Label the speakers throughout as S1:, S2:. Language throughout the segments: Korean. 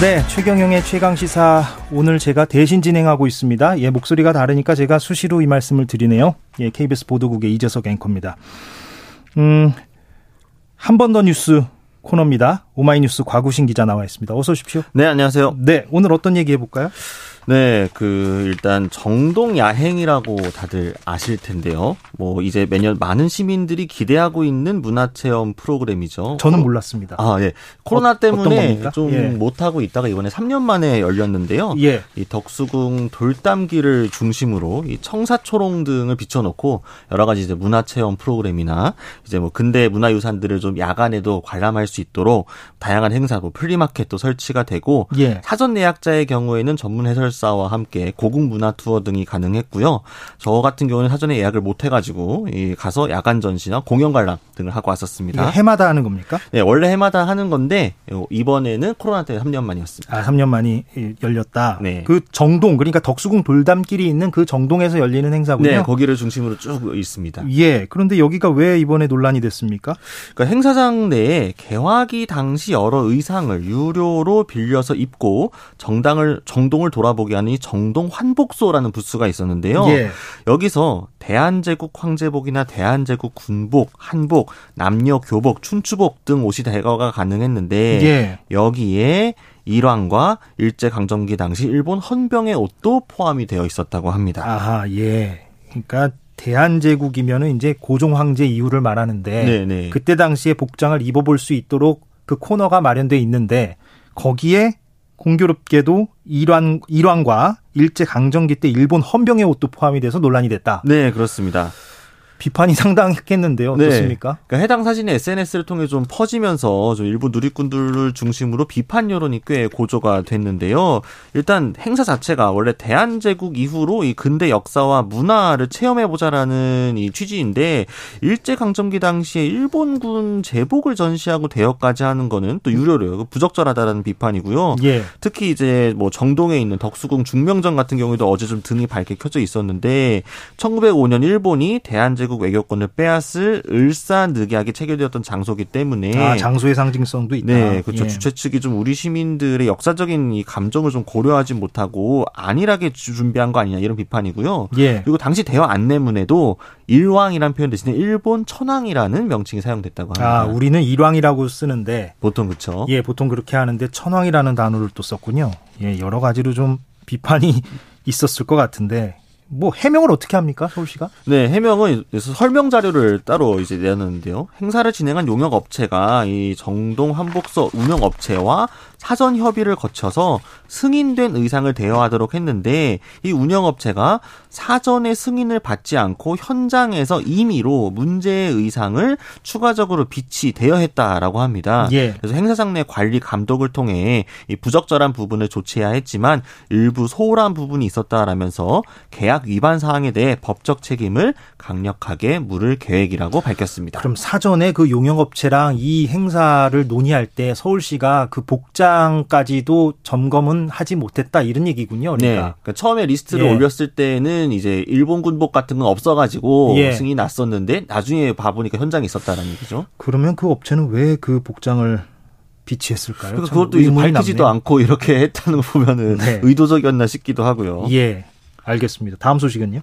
S1: 네, 최경영의 최강 시사 오늘 제가 대신 진행하고 있습니다. 예, 목소리가 다르니까 제가 수시로 이 말씀을 드리네요. 예, KBS 보도국의 이재석 앵커입니다. 음, 한 번 더 뉴스 코너입니다. 오마이뉴스 과구신 기자 나와 있습니다. 어서 오십시오.
S2: 네, 안녕하세요.
S1: 네, 오늘 어떤 얘기 해볼까요?
S2: 네, 그 일단 정동 야행이라고 다들 아실 텐데요. 뭐 이제 매년 많은 시민들이 기대하고 있는 문화체험 프로그램이죠.
S1: 저는 몰랐습니다.
S2: 아, 예. 코로나 어, 때문에 좀 예. 못 하고 있다가 이번에 3년 만에 열렸는데요. 예. 이 덕수궁 돌담길을 중심으로 이 청사초롱 등을 비춰놓고 여러 가지 이제 문화체험 프로그램이나 이제 뭐 근대 문화유산들을 좀 야간에도 관람할 수 있도록 다양한 행사, 뭐 플리마켓도 설치가 되고 예. 사전 예약자의 경우에는 전문 해설 해설사와 함께 고궁 문화 투어 등이 가능했고요. 저 같은 경우는 사전에 예약을 못 해가지고 가서 야간 전시나 공연 관람 등을 하고 왔었습니다.
S1: 해마다 하는 겁니까?
S2: 네, 원래 해마다 하는 건데 이번에는 코로나 때문에 3년 만이었습니다.
S1: 아, 3년 만이 열렸다. 네. 그 정동 그러니까 덕수궁 돌담길이 있는 그 정동에서 열리는 행사군요.
S2: 네, 거기를 중심으로 쭉 있습니다.
S1: 예. 그런데 여기가 왜 이번에 논란이 됐습니까?
S2: 그러니까 행사장 내에 개화기 당시 여러 의상을 유료로 빌려서 입고 정당을 정동을 돌아보기 보게 하는 이 정동 환복소라는 부스가 있었는데요. 예. 여기서 대한제국 황제복이나 대한제국 군복, 한복, 남녀 교복, 춘추복 등 옷이 대거가 가능했는데 예. 여기에 일왕과 일제 강점기 당시 일본 헌병의 옷도 포함이 되어 있었다고 합니다.
S1: 아하, 예. 그러니까 대한제국이면은 이제 고종 황제 이후를 말하는데 네네. 네. 그때 당시에 복장을 입어볼 수 있도록 그 코너가 마련돼 있는데 거기에 공교롭게도 일왕 일왕과 일제 강점기 때 일본 헌병의 옷도 포함이 돼서 논란이 됐다.
S2: 네, 그렇습니다.
S1: 비판이 상당했겠는데요. 네. 어떻습니까? 네.
S2: 그러니까 해당 사진이 SNS를 통해 좀 퍼지면서 좀 일부 누리꾼들을 중심으로 비판 여론이 꽤 고조가 됐는데요. 일단 행사 자체가 원래 대한제국 이후로 이 근대 역사와 문화를 체험해보자라는 이 취지인데 일제강점기 당시에 일본군 제복을 전시하고 대여까지 하는 거는 또 유료로요. 부적절하다라는 비판이고요. 예. 특히 이제 뭐 정동에 있는 덕수궁 중명전 같은 경우에도 어제 좀 등이 밝게 켜져 있었는데 1905년 일본이 대한제국 대한제국 외교권을 빼앗을 을사늑약이 체결되었던 장소기 때문에
S1: 아, 장소의 상징성도 있다.
S2: 네, 그렇죠. 예. 주최 측이 좀 우리 시민들의 역사적인 이 감정을 좀 고려하지 못하고 안일하게 준비한 거 아니냐 이런 비판이고요. 예. 그리고 당시 대화 안내문에도 일왕이란 표현 대신에 일본 천왕이라는 명칭이 사용됐다고 합니다.
S1: 아, 우리는 일왕이라고 쓰는데
S2: 보통 그렇죠.
S1: 예, 보통 그렇게 하는데 천왕이라는 단어를 또 썼군요. 예, 여러 가지로 좀 비판이 있었을 것 같은데 뭐 해명을 어떻게 합니까 서울시가?
S2: 네, 해명은 설명 자료를 따로 이제 내놨는데요. 행사를 진행한 용역 업체가 이 정동 한복서 운영 업체와 사전 협의를 거쳐서 승인된 의상을 대여하도록 했는데 이 운영업체가 사전에 승인을 받지 않고 현장에서 임의로 문제의 의상을 추가적으로 비치 대여했다라고 합니다. 예. 그래서 행사장 내 관리 감독을 통해 이 부적절한 부분을 조치해야 했지만 일부 소홀한 부분이 있었다라면서 계약 위반 사항에 대해 법적 책임을 강력하게 물을 계획이라고 밝혔습니다.
S1: 그럼 사전에 그 용역업체랑 이 행사를 논의할 때 서울시가 그 복자 시장까지도 점검은 하지 못했다 이런 얘기군요.
S2: 그러니까. 네. 그러니까 처음에 리스트를 예. 올렸을 때는 이제 일본 군복 같은 건 없어가지고 예. 승이 났었는데 나중에 봐보니까 현장에 있었다는 얘기죠.
S1: 그러면 그 업체는 왜 그 복장을 비치했을까요?
S2: 그러니까 그것도 밝히지도 남네. 않고 이렇게 했다는 거 보면은 네. 의도적이었나 싶기도 하고요.
S1: 예. 알겠습니다. 다음 소식은요?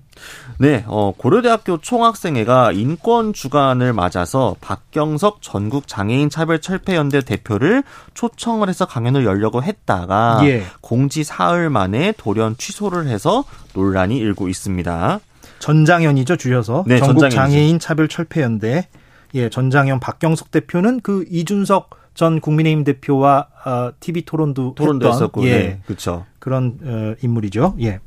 S2: 네, 어, 고려대학교 총학생회가 인권 주간을 맞아서 박경석 전국 장애인 차별 철폐연대 대표를 초청을 해서 강연을 열려고 했다가 예. 공지 사흘 만에 돌연 취소를 해서 논란이 일고 있습니다.
S1: 전장현이죠, 주셔서 네, 전국 전장현이죠. 장애인 차별 철폐연대 예, 전장현 박경석 대표는 그 이준석 전 국민의힘 대표와 어, TV 토론도
S2: 토론도 했던, 했었고,
S1: 예,
S2: 네, 그렇죠.
S1: 그런 어, 인물이죠. 예.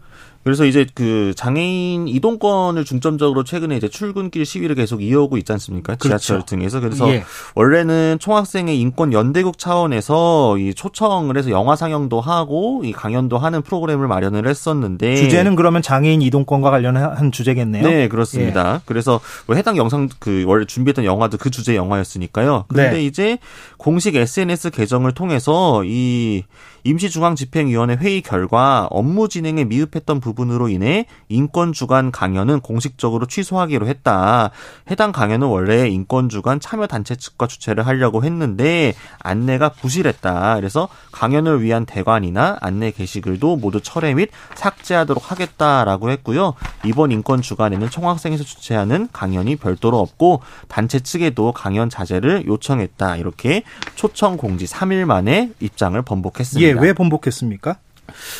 S2: 그래서 이제 그 장애인 이동권을 중점적으로 최근에 이제 출근길 시위를 계속 이어오고 있지 않습니까? 그렇죠. 지하철 등에서. 그래서 예. 원래는 총학생의 인권 연대국 차원에서 이 초청을 해서 영화 상영도 하고 이 강연도 하는 프로그램을 마련을 했었는데
S1: 주제는 그러면 장애인 이동권과 관련한 주제겠네요.
S2: 네, 그렇습니다. 예. 그래서 뭐 해당 영상 그 원래 준비했던 영화도 그 주제 영화였으니까요. 근데 네. 이제 공식 SNS 계정을 통해서 이 임시중앙집행위원회 회의 결과 업무 진행에 미흡했던 부 분으로 인해 인권 주간 강연은 공식적으로 취소하기로 했다. 해당 강연은 원래 인권 주간 참여 단체 측과 주최를 하려고 했는데 안내가 부실했다. 그래서 강연을 위한 대관이나 안내 게시글도 모두 철회 및 삭제하도록 하겠다라고 했고요. 이번 인권 주간에는 총학생에서 주최하는 강연이 별도로 없고 단체 측에도 강연 자제를 요청했다. 이렇게 초청 공지 3일 만에 입장을 번복했습니다.
S1: 예, 왜 번복했습니까?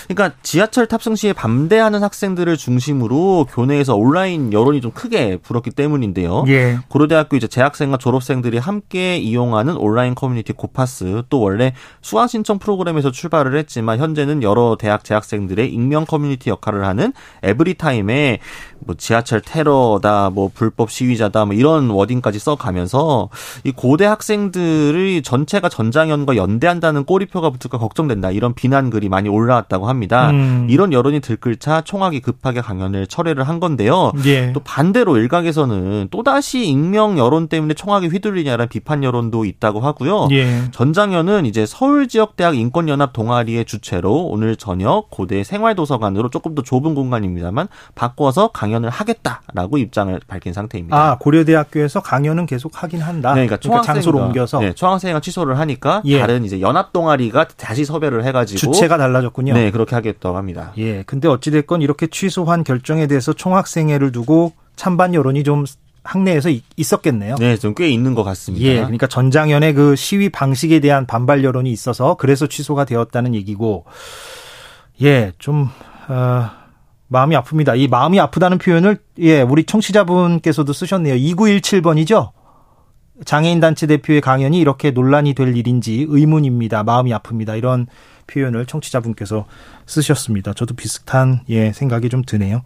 S2: 그러니까 지하철 탑승 시에 반대하는 학생들을 중심으로 교내에서 온라인 여론이 좀 크게 불었기 때문인데요. 예. 고려대학교 이제 재학생과 졸업생들이 함께 이용하는 온라인 커뮤니티 고파스 또 원래 수강 신청 프로그램에서 출발을 했지만 현재는 여러 대학 재학생들의 익명 커뮤니티 역할을 하는 에브리타임에 뭐 지하철 테러다 뭐 불법 시위자다 뭐 이런 워딩까지 써가면서 이 고대 학생들의 전체가 전장현과 연대한다는 꼬리표가 붙을까 걱정된다 이런 비난 글이 많이 올라 나왔다고 합니다. 음. 이런 여론이 들끓자 총학이 급하게 강연을 철회를 한 건데요. 예. 또 반대로 일각에서는 또다시 익명 여론 때문에 총학이 휘둘리냐라는 비판 여론도 있다고 하고요. 예. 전장현은 이제 서울 지역 대학 인권연합 동아리의 주최로 오늘 저녁 고대 생활도서관으로 조금 더 좁은 공간입니다만 바꿔서 강연을 하겠다라고 입장을 밝힌 상태입니다.
S1: 아 고려대학교에서 강연은 계속 하긴 한다.
S2: 네, 그러니까, 그러니까 장소로 옮겨서 네, 총학생회가 취소를 하니까 예. 다른 이제 연합 동아리가 다시 섭외를 해가지고
S1: 주체가 달라졌군요.
S2: 거군요. 네, 그렇게 하겠다고 합니다.
S1: 예. 근데 어찌됐건 이렇게 취소한 결정에 대해서 총학생회를 두고 찬반 여론이 좀 학내에서 있었겠네요.
S2: 네, 좀 꽤 있는 것 같습니다.
S1: 예, 그러니까 전장현의 그 시위 방식에 대한 반발 여론이 있어서 그래서 취소가 되었다는 얘기고, 예, 좀 어, 마음이 아픕니다. 이 마음이 아프다는 표현을 예, 우리 청취자분께서도 쓰셨네요. 2917번이죠. 장애인 단체 대표의 강연이 이렇게 논란이 될 일인지 의문입니다. 마음이 아픕니다. 이런 표현을 청취자분께서 쓰셨습니다. 저도 비슷한 예 생각이 좀 드네요.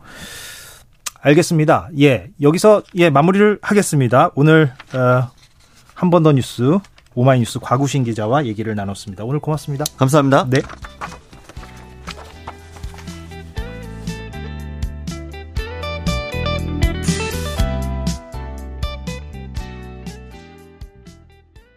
S1: 알겠습니다. 예 여기서 예 마무리를 하겠습니다. 오늘 어, 한 번 더 뉴스 오마이뉴스 과구신 기자와 얘기를 나눴습니다. 오늘 고맙습니다.
S2: 감사합니다.
S1: 네.